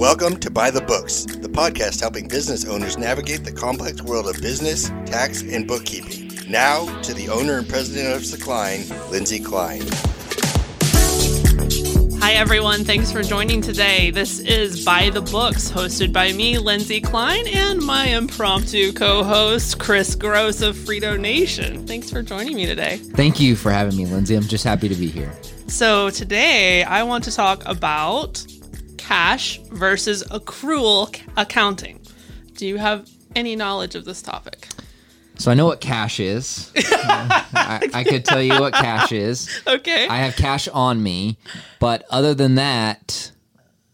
Welcome to By the Books, the podcast helping business owners navigate the complex world of business, tax, and bookkeeping. Now, to the owner and president of Sakline, Lindsay Klein. Hi, everyone. Thanks for joining today. This is By the Books, hosted by me, Lindsay Klein, and my impromptu co host, Kris Gross of Freedo Nation. Thanks for joining me today. Thank you for having me, Lindsay. I'm just happy to be here. So, today I want to talk about cash versus accrual accounting. Do you have any knowledge of this topic? So I know what cash is. I, I, could tell you what cash is. Okay. I have cash on me, but other than that,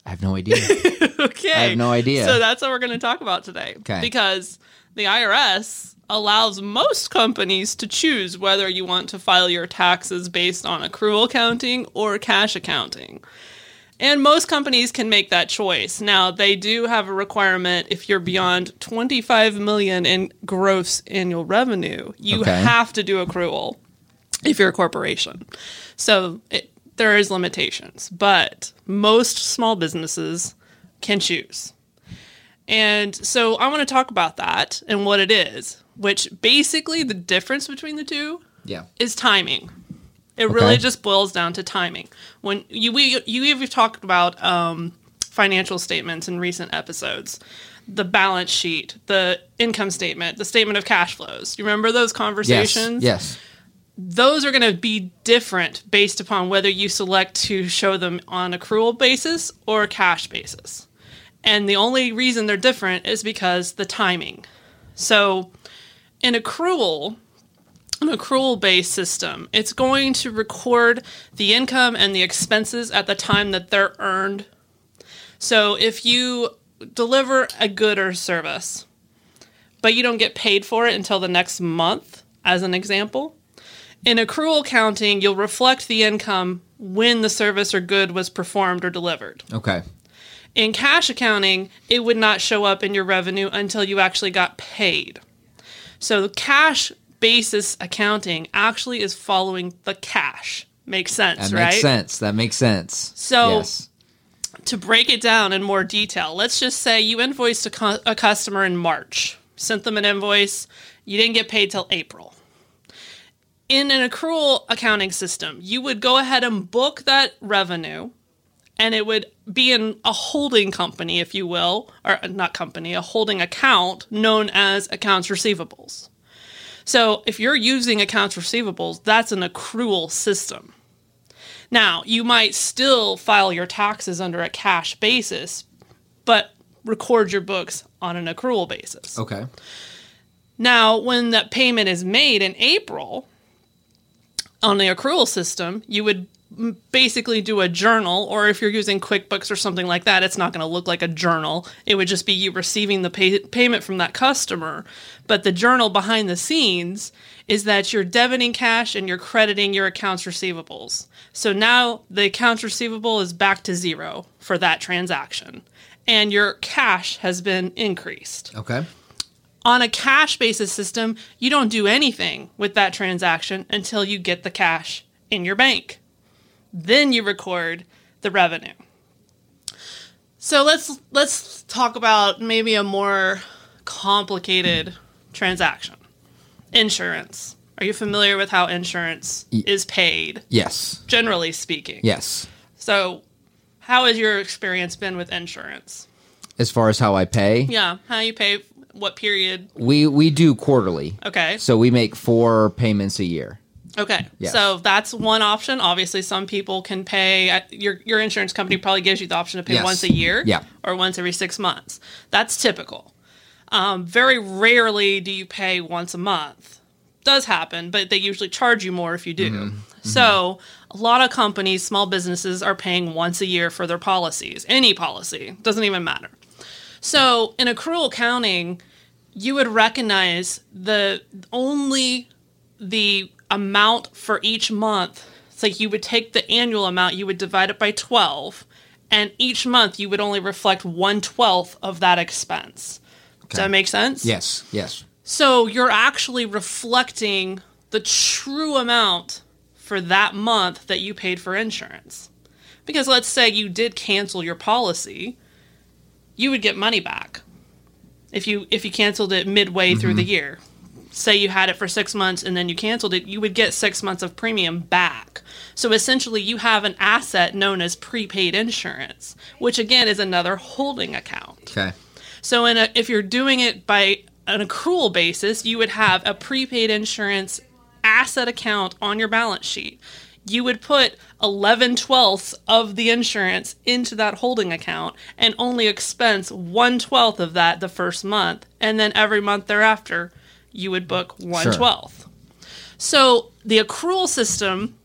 I have no idea. okay. I have no idea. So that's what we're going to talk about today. Okay. Because the IRS allows most companies to choose whether you want to file your taxes based on accrual accounting or cash accounting. And most companies can make that choice. Now, they do have a requirement if you're beyond 25 million in gross annual revenue, you Okay. have to do accrual if you're a corporation. So, it, there is limitations, but most small businesses can choose. And so I want to talk about that and what it is, which basically the difference between the two yeah. is timing. It really Okay. just boils down to timing. When you we you even talked about um, financial statements in recent episodes, the balance sheet, the income statement, the statement of cash flows. You remember those Yes. conversations? Yes. Those are going to be different based upon whether you select to show them on accrual basis or a cash basis. And the only reason they're different is because the timing. So, in accrual, an accrual based system, it's going to record the income and the expenses at the time that they're earned. So, if you deliver a good or service, but you don't get paid for it until the next month, as an example, in accrual counting, you'll reflect the income when the service or good was performed or delivered. Okay. In cash accounting, it would not show up in your revenue until you actually got paid. So the cash basis accounting actually is following the cash. Makes sense, That right? makes sense. That makes sense. So- yes. To break it down in more detail, let's just say you invoiced a, cu- a customer in March, sent them an invoice, you didn't get paid till April. In an accrual accounting system, you would go ahead and book that revenue and it would be in a holding company, if you will, or not company, a holding account known as accounts receivables. So if you're using accounts receivables, that's an accrual system. Now, you might still file your taxes under a cash basis, but record your books on an accrual basis. Okay. Now, when that payment is made in April on the accrual system, you would basically do a journal, or if you're using QuickBooks or something like that, it's not going to look like a journal. It would just be you receiving the pay- payment from that customer. But the journal behind the scenes is that you're debiting cash and you're crediting your accounts receivables. So now the accounts receivable is back to zero for that transaction, and your cash has been increased Okay. on a cash basis system, you don't do anything with that transaction until you get the cash in your bank. Then you record the revenue. So let's let's talk about maybe a more complicated transaction. Insurance. Are you familiar with how insurance is paid, Yes. generally speaking? Yes. So, how has your experience been with insurance? As far as how I pay, Yeah, how you pay, what period? we we do quarterly. Okay. So we make four payments a year. Okay, Yes. so that's one option. Obviously, some people can pay. uh, Your your insurance company probably gives you the option to pay Yes. once a year, Yeah. or once every six months. That's typical. Um, very rarely do you pay once a month. Does happen, but they usually charge you more if you do. Mm-hmm. So a lot of companies, small businesses, are paying once a year for their policies. Any policy doesn't even matter. So in accrual accounting, you would recognize the only the amount for each month. It's like you would take the annual amount, you would divide it by 12, and each month you would only reflect one twelfth of that expense. Does that make sense? Yes. Yes. So you're actually reflecting the true amount for that month that you paid for insurance. Because let's say you did cancel your policy, you would get money back if you if you canceled it midway through the mm-hmm. year. Say you had it for six months and then you canceled it, you would get six months of premium back. So essentially, you have an asset known as prepaid insurance, which again is another holding account. Okay. So, in a, if you're doing it by an accrual basis, you would have a prepaid insurance asset account on your balance sheet. You would put 11 twelfths of the insurance into that holding account and only expense one twelfth of that the first month. And then every month thereafter, you would book one Sure. twelfth. So, the accrual system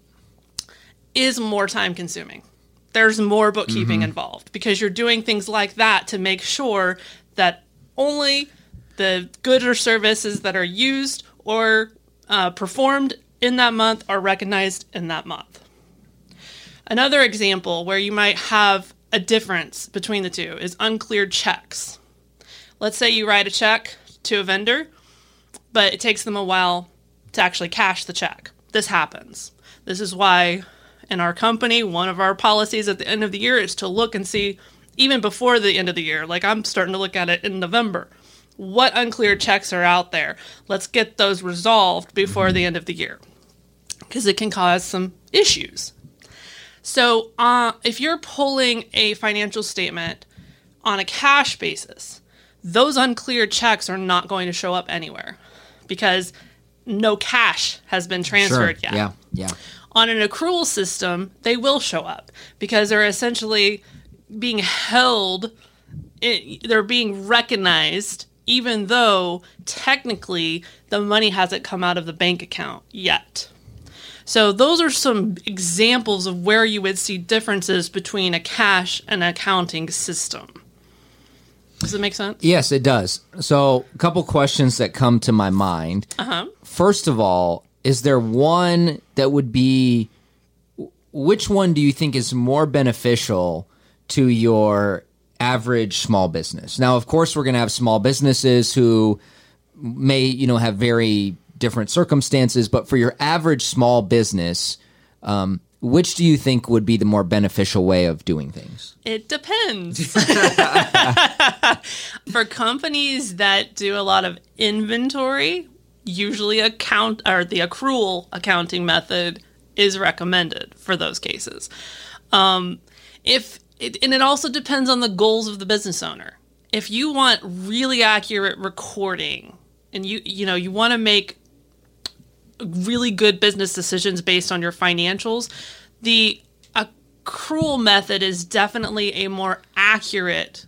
is more time consuming. There's more bookkeeping involved because you're doing things like that to make sure that only the goods or services that are used or uh, performed in that month are recognized in that month. Another example where you might have a difference between the two is uncleared checks. Let's say you write a check to a vendor, but it takes them a while to actually cash the check. This happens. This is why in our company, one of our policies at the end of the year is to look and see, even before the end of the year, like I'm starting to look at it in November, what unclear checks are out there. Let's get those resolved before the end of the year because it can cause some issues. So, uh, if you're pulling a financial statement on a cash basis, those unclear checks are not going to show up anywhere because no cash has been Sure. transferred yet. Yeah. Yeah. On an accrual system, they will show up because they're essentially being held, eh, they're being recognized, even though technically the money hasn't come out of the bank account yet. So, those are some examples of where you would see differences between a cash and accounting system. Does it make sense? Yes, it does. So, a couple questions that come to my mind. Uh-huh. First of all, is there one that would be which one do you think is more beneficial to your average small business? Now, of course, we're going to have small businesses who may, you know, have very different circumstances, but for your average small business, um, which do you think would be the more beneficial way of doing things? It depends. For companies that do a lot of inventory, usually account or the accrual accounting method is recommended for those cases. Um, if it, and it also depends on the goals of the business owner. If you want really accurate recording and you you know you want to make really good business decisions based on your financials, the accrual method is definitely a more accurate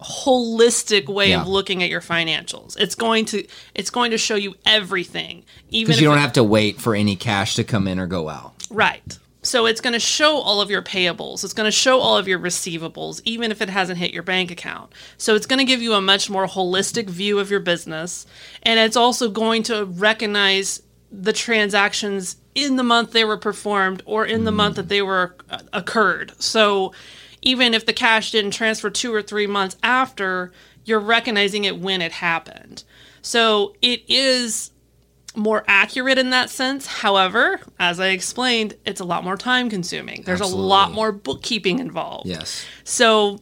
holistic way Yeah. of looking at your financials. It's going to it's going to show you everything even you don't it- have to wait for any cash to come in or go out. Right. So it's going to show all of your payables. It's going to show all of your receivables, even if it hasn't hit your bank account. So it's going to give you a much more holistic view of your business. And it's also going to recognize the transactions in the month they were performed or in the month that they were uh, occurred. So even if the cash didn't transfer two or three months after, you're recognizing it when it happened. So it is more accurate in that sense. However, as I explained, it's a lot more time consuming. There's a lot more bookkeeping involved. Yes. So,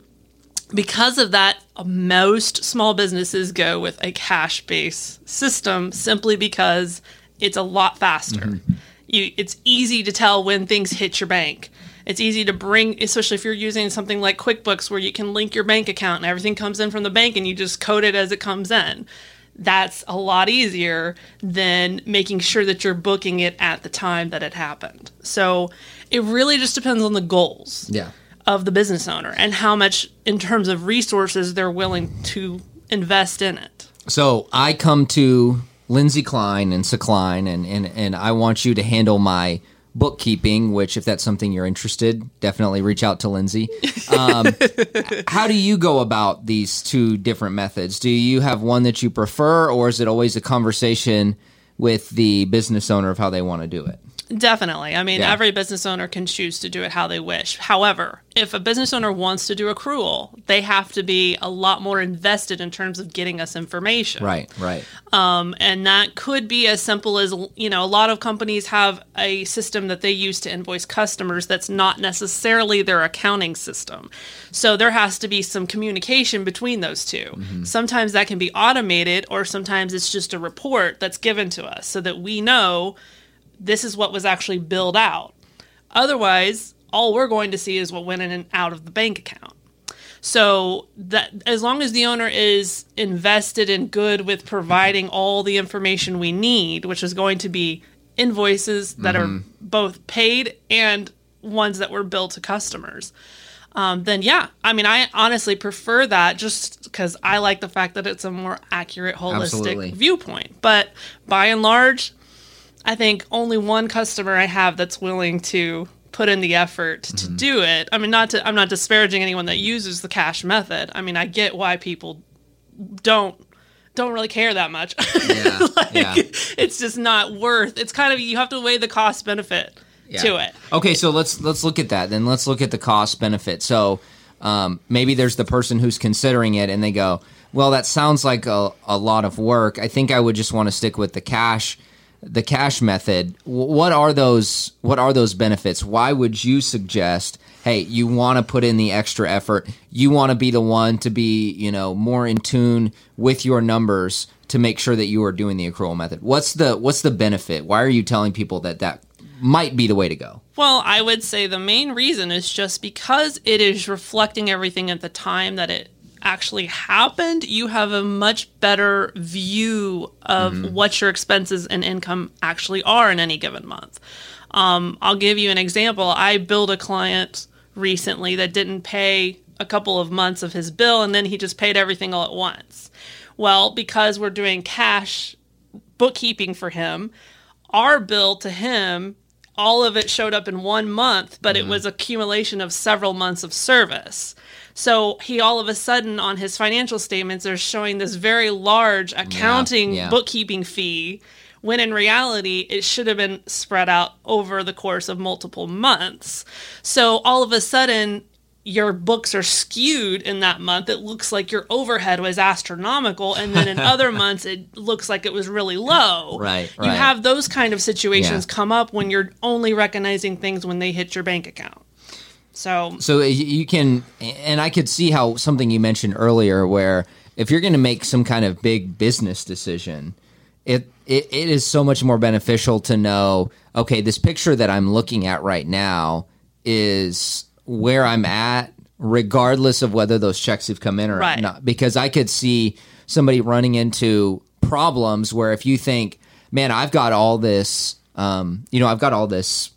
because of that, most small businesses go with a cash based system simply because it's a lot faster. Mm-hmm. You, it's easy to tell when things hit your bank. It's easy to bring, especially if you're using something like QuickBooks where you can link your bank account and everything comes in from the bank and you just code it as it comes in. That's a lot easier than making sure that you're booking it at the time that it happened. So it really just depends on the goals Yeah. of the business owner and how much in terms of resources they're willing to invest in it. So I come to Lindsay Klein and Sakline, and, and, and I want you to handle my bookkeeping, which, if that's something you're interested, definitely reach out to Lindsay. Um, how do you go about these two different methods? Do you have one that you prefer, or is it always a conversation with the business owner of how they want to do it? Definitely. I mean, Yeah. every business owner can choose to do it how they wish. However, if a business owner wants to do accrual, they have to be a lot more invested in terms of getting us information. Right, right. Um, and that could be as simple as, you know, a lot of companies have a system that they use to invoice customers that's not necessarily their accounting system. So there has to be some communication between those 2 Sometimes that can be automated, or sometimes it's just a report that's given to us so that we know this is what was actually billed out. Otherwise, all we're going to see is what went in and out of the bank account. So that as long as the owner is invested and good with providing all the information we need, which is going to be invoices that are both paid and ones that were billed to customers, um, then yeah, I mean, I honestly prefer that just because I like the fact that it's a more accurate, holistic Absolutely. viewpoint. But by and large, I think only one customer I have that's willing to put in the effort to do it. I mean, not to I'm not disparaging anyone that uses the cash method. I mean, I get why people don't don't really care that much. Yeah, like, yeah. It's just not worth. It's kind of you have to weigh the cost benefit to it. Okay, so let's let's look at that. Then let's look at the cost benefit. So um, maybe there's the person who's considering it, and they go, "Well, that sounds like a, a lot of work. I think I would just want to stick with the cash, the cash method." What are those? What are those benefits? Why would you suggest? Hey, you want to put in the extra effort. You want to be the one to be, you know, more in tune with your numbers to make sure that you are doing the accrual method. What's the what's the benefit? Why are you telling people that that might be the way to go? Well, I would say the main reason is just because it is reflecting everything at the time that it actually happened, you have a much better view of what your expenses and income actually are in any given month. Um, I'll give you an example. I billed a client recently that didn't pay a couple of months of his bill and then he just paid everything all at once. Well, because we're doing cash bookkeeping for him, our bill to him, all of it showed up in one month, but it mm-hmm. was accumulation of several months of service. So he all of a sudden on his financial statements are showing this very large accounting yeah. bookkeeping fee when in reality it should have been spread out over the course of multiple months. So all of a sudden your books are skewed in that month. It looks like your overhead was astronomical, and then in other months it looks like it was really low. Right, You right. have those kind of situations Yeah. come up when you're only recognizing things when they hit your bank account. So So you can, and I could see how something you mentioned earlier, where if you're going to make some kind of big business decision, it, it it is so much more beneficial to know. Okay, this picture that I'm looking at right now is where I'm at, regardless of whether those checks have come in or Right. not. Because I could see somebody running into problems where if you think, man, I've got all this, um, you know, I've got all this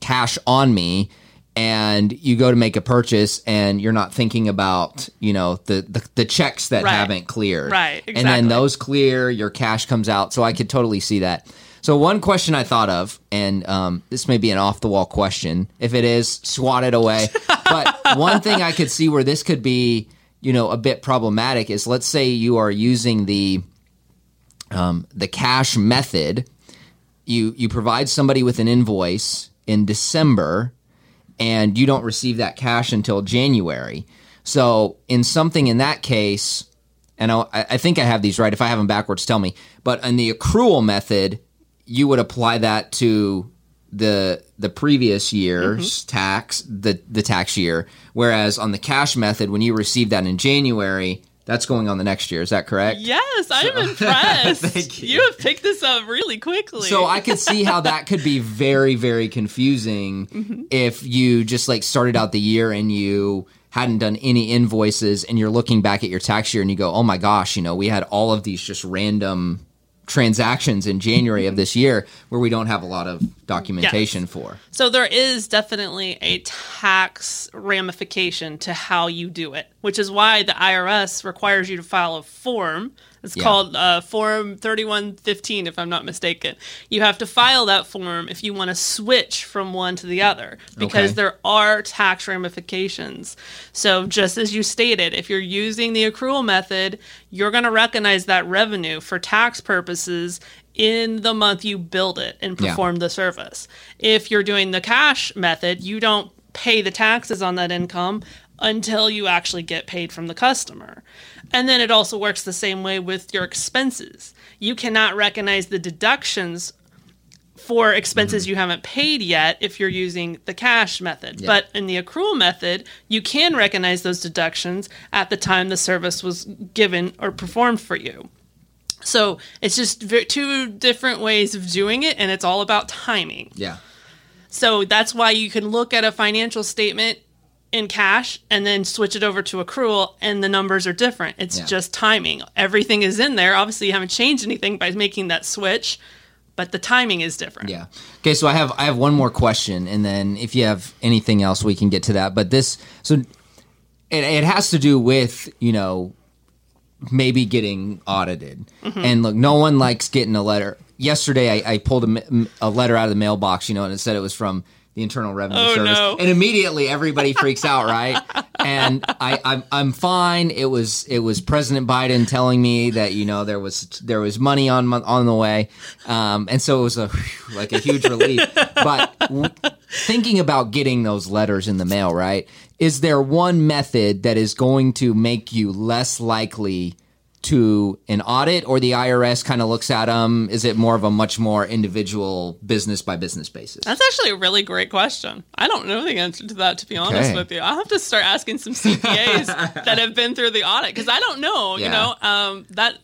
cash on me and you go to make a purchase and you're not thinking about you know the the, the checks that Right. haven't cleared Right, and then those clear your cash comes out so i could totally see that so one question i thought of and um, this may be an off the wall question if it is swat it away but one thing i could see where this could be you know a bit problematic is let's say you are using the um, the cash method you you provide somebody with an invoice in December and you don't receive that cash until January. So in something in that case, and I, I think I have these right. If I have them backwards, tell me. But in the accrual method, you would apply that to the the previous year's mm-hmm. tax, the the tax year. Whereas on the cash method, when you receive that in January, that's going on the next year. Is that correct? yes, I'm impressed. Thank you. you have picked this up really quickly. So I could see how that could be very, very confusing mm-hmm. if you just like started out the year and you hadn't done any invoices and you're looking back at your tax year and you go, oh my gosh, you know, we had all of these just random transactions in January of mm-hmm. this year where we don't have a lot of documentation for. So there is definitely a tax ramification to how you do it, which is why the IRS requires you to file a form It's Yeah. called uh, Form 3115, if I'm not mistaken. You have to file that form if you want to switch from one to the other because Okay. there are tax ramifications. So, just as you stated, if you're using the accrual method, you're going to recognize that revenue for tax purposes in the month you billed it and Yeah. perform the service. If you're doing the cash method, you don't pay the taxes on that income until you actually get paid from the customer. And then it also works the same way with your expenses. You cannot recognize the deductions for expenses mm-hmm. you haven't paid yet if you're using the cash method. But in the accrual method, you can recognize those deductions at the time the service was given or performed for you. So it's just two different ways of doing it, and it's all about timing. Yeah. So that's why you can look at a financial statement in cash and then switch it over to accrual, and the numbers are different. It's Yeah. just timing. Everything is in there. Obviously, you haven't changed anything by making that switch, but the timing is different. Yeah. Okay, so I have I have one more question, and then if you have anything else, we can get to that. But this, so it, it has to do with you know maybe getting audited. Mm-hmm. And look, no one likes getting a letter. Yesterday, I, I pulled a, a letter out of the mailbox, you know, and it said it was from the Internal Revenue Oh, Service, no. and immediately everybody freaks out, right? And I, I'm I'm fine. It was it was President Biden telling me that you know there was there was money on on the way, um, and so it was a like a huge relief. But w- thinking about getting those letters in the mail, right? Is there one method that is going to make you less likely to an audit, or the IRS kind of looks at them? Is it more of a much more individual business by business basis? That's actually a really great question. I don't know the answer to that, to be honest Okay. with you. I'll have to start asking some CPAs that have been through the audit because I don't know. You know um, that.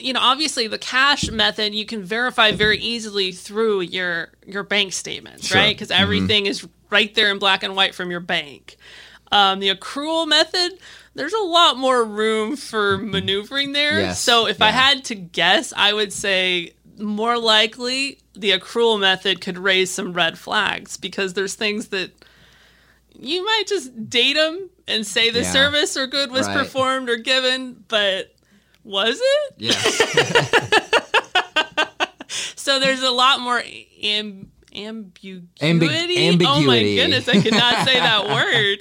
You know, obviously, the cash method you can verify very easily through your your bank statements, Sure. right? Because everything is right there in black and white from your bank. Um, the accrual method, there's a lot more room for maneuvering there. Yes. So if I had to guess, I would say more likely the accrual method could raise some red flags because there's things that you might just date them and say the Yeah. service or good was Right. performed or given, but was it? Yes. So there's a lot more am- ambiguity. Ambi- Oh my goodness, I cannot say that word.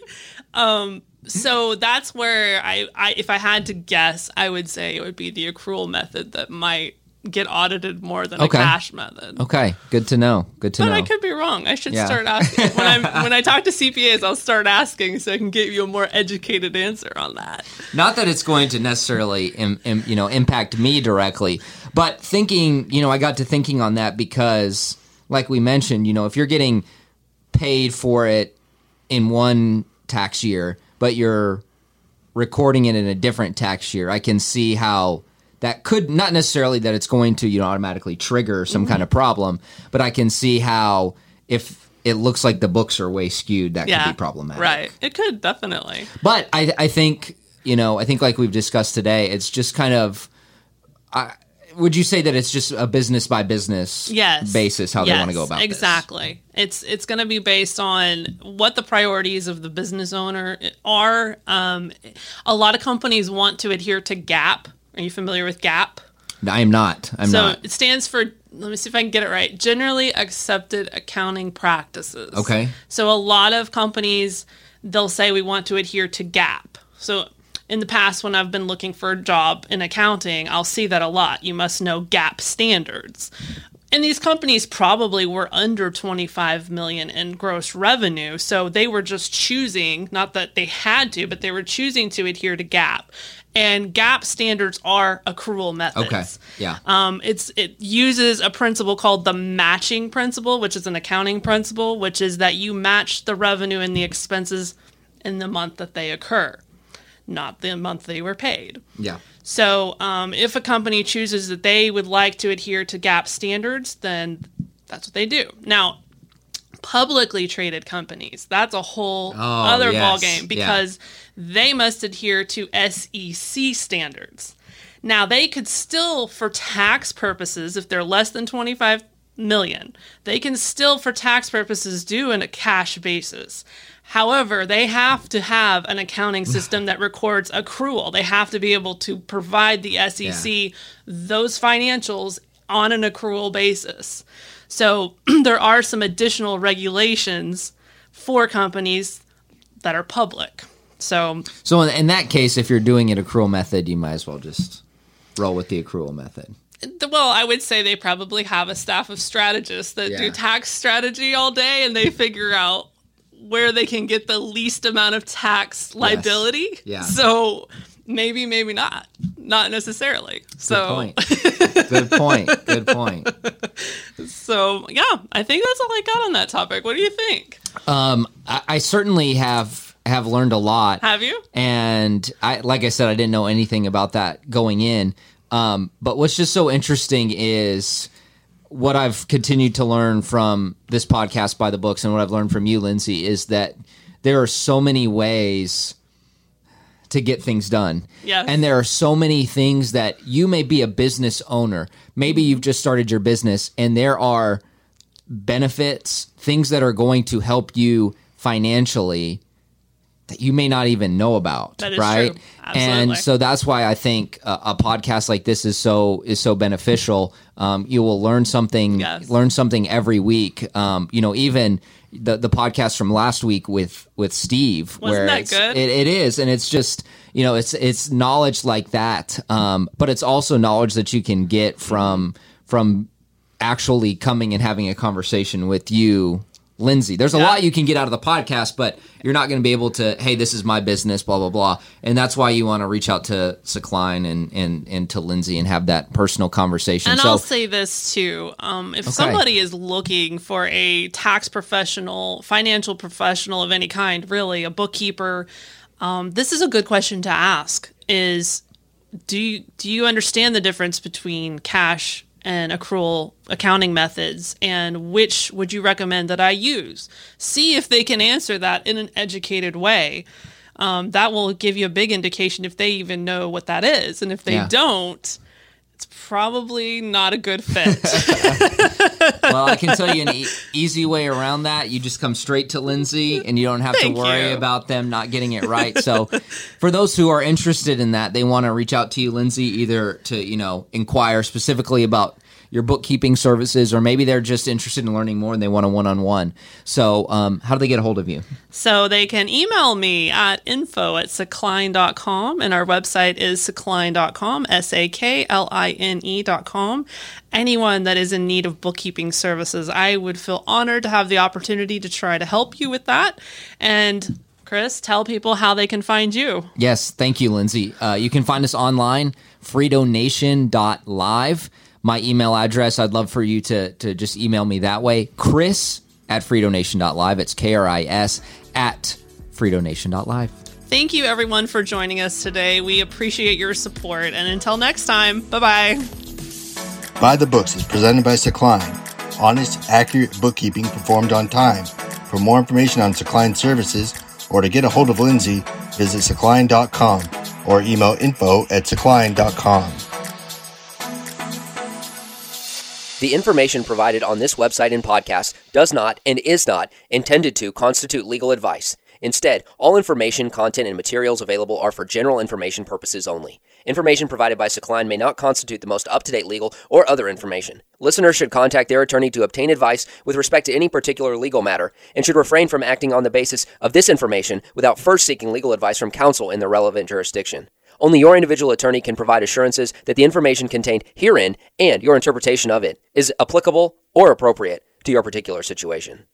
Um, so that's where I, I, if I had to guess, I would say it would be the accrual method that might get audited more than Okay. a cash method. okay. Good to know. Good to But know. But I could be wrong. I should Yeah. start asking when I when I talk to CPAs. I'll start asking so I can get you a more educated answer on that. Not that it's going to necessarily, Im, im, you know, impact me directly, but thinking, you know, I got to thinking on that because, like we mentioned, you know, if you're getting paid for it in one tax year, but you're recording it in a different tax year, I can see how that could not necessarily that it's going to you know automatically trigger some Mm-hmm. kind of problem, but I can see how if it looks like the books are way skewed, that Yeah, could be problematic. Right. It could definitely. But I, I think you know, I think like we've discussed today, it's just kind of. I, would you say that it's just a business by business yes basis how they want to go about this? exactly it's it's going to be based on what the priorities of the business owner are um, a lot of companies want to adhere to GAAP are you familiar with GAAP I am not. I'm so not. it stands for let me see if i can get it right generally accepted accounting practices Okay. so a lot of companies they'll say we want to adhere to GAAP so in the past when i've been looking for a job in accounting i'll see that a lot you must know GAAP standards and these companies probably were under 25 million in gross revenue so they were just choosing not that they had to but they were choosing to adhere to GAAP and GAAP standards are accrual methods Okay. Yeah. um, it's it uses a principle called the matching principle, which is an accounting principle, which is that you match the revenue and the expenses in the month that they occur, not the month they were paid. yeah. So, um, if a company chooses that they would like to adhere to GAAP standards, then that's what they do. Now, publicly traded companies, that's a whole Oh, other yes. ballgame Yeah. because they must adhere to SEC standards. Now, they could still, for tax purposes, if they're less than 25 million, they can still, for tax purposes, do in a cash basis. However, they have to have an accounting system that records accrual. They have to be able to provide the SEC Yeah. those financials on an accrual basis. So there are some additional regulations for companies that are public. So So in, in that case, if you're doing an accrual method, you might as well just roll with the accrual method. well, I would say they probably have a staff of strategists that do tax strategy all day and they figure out where they can get the least amount of tax liability. Yes. Yeah. So maybe, maybe not. Not necessarily. Good So point. Good point. Good point. so yeah, I think that's all I got on that topic. What do you think? Um, I, I certainly have have learned a lot. Have you? and I like I said, I didn't know anything about that going in. Um, but what's just so interesting is what I've continued to learn from this podcast by the books and what I've learned from you, Lindsay, is that there are so many ways to get things done. Yes. And there are so many things that you may be a business owner. Maybe you've just started your business and there are benefits, things that are going to help you financially that you may not even know about, right? And so that's why I think a, a podcast like this is so is so beneficial. Um, you will learn something, Yes. learn something every week. Um, you know, even the the podcast from last week with with Steve, Wasn't where that good? It, it is, and it's just you know, it's it's knowledge like that, um, but it's also knowledge that you can get from from actually coming and having a conversation with you. Lindsay, there's a Yeah. lot you can get out of the podcast, but you're not going to be able to. Hey, this is my business, blah blah blah, and that's why you want to reach out to Sakline and and and to Lindsay and have that personal conversation. And so, I'll say this too: um, if somebody is looking for a tax professional, financial professional of any kind, really a bookkeeper, um, this is a good question to ask. Is do you do you understand the difference between cash and accrual accounting methods and which would you recommend that I use? See if they can answer that in an educated way. Um, that will give you a big indication if they even know what that is. And if they Yeah. don't, it's probably not a good fit. well, I can tell you an e- easy way around that. You just come straight to Lindsay, and you don't have Thank to worry you. about them not getting it right. So, for those who are interested in that, they want to reach out to you, Lindsay, either to you know inquire specifically about your bookkeeping services, or maybe they're just interested in learning more and they want a one-on-one. So, um, how do they get a hold of you? So they can email me at info at sakline.com and our website is sakline.com, S A K L I N E.com. Anyone that is in need of bookkeeping services, I would feel honored to have the opportunity to try to help you with that. And Kris, tell people how they can find you. Yes, thank you, Lindsay. Uh, you can find us online, freedonation.live. My email address, I'd love for you to, to just email me that way. Kris at freedonation.live. It's K R I S at freedonation.live. Thank you, everyone, for joining us today. We appreciate your support. And until next time, bye bye. By the Books is presented by Sakline. Honest, accurate bookkeeping performed on time. For more information on Sakline services or to get a hold of Lindsay, visit sakline.com or email info at sakline.com. The information provided on this website and podcast does not and is not intended to constitute legal advice. Instead, all information, content, and materials available are for general information purposes only. Information provided by Sakline may not constitute the most up to date legal or other information. Listeners should contact their attorney to obtain advice with respect to any particular legal matter and should refrain from acting on the basis of this information without first seeking legal advice from counsel in the relevant jurisdiction. Only your individual attorney can provide assurances that the information contained herein and your interpretation of it is applicable or appropriate to your particular situation.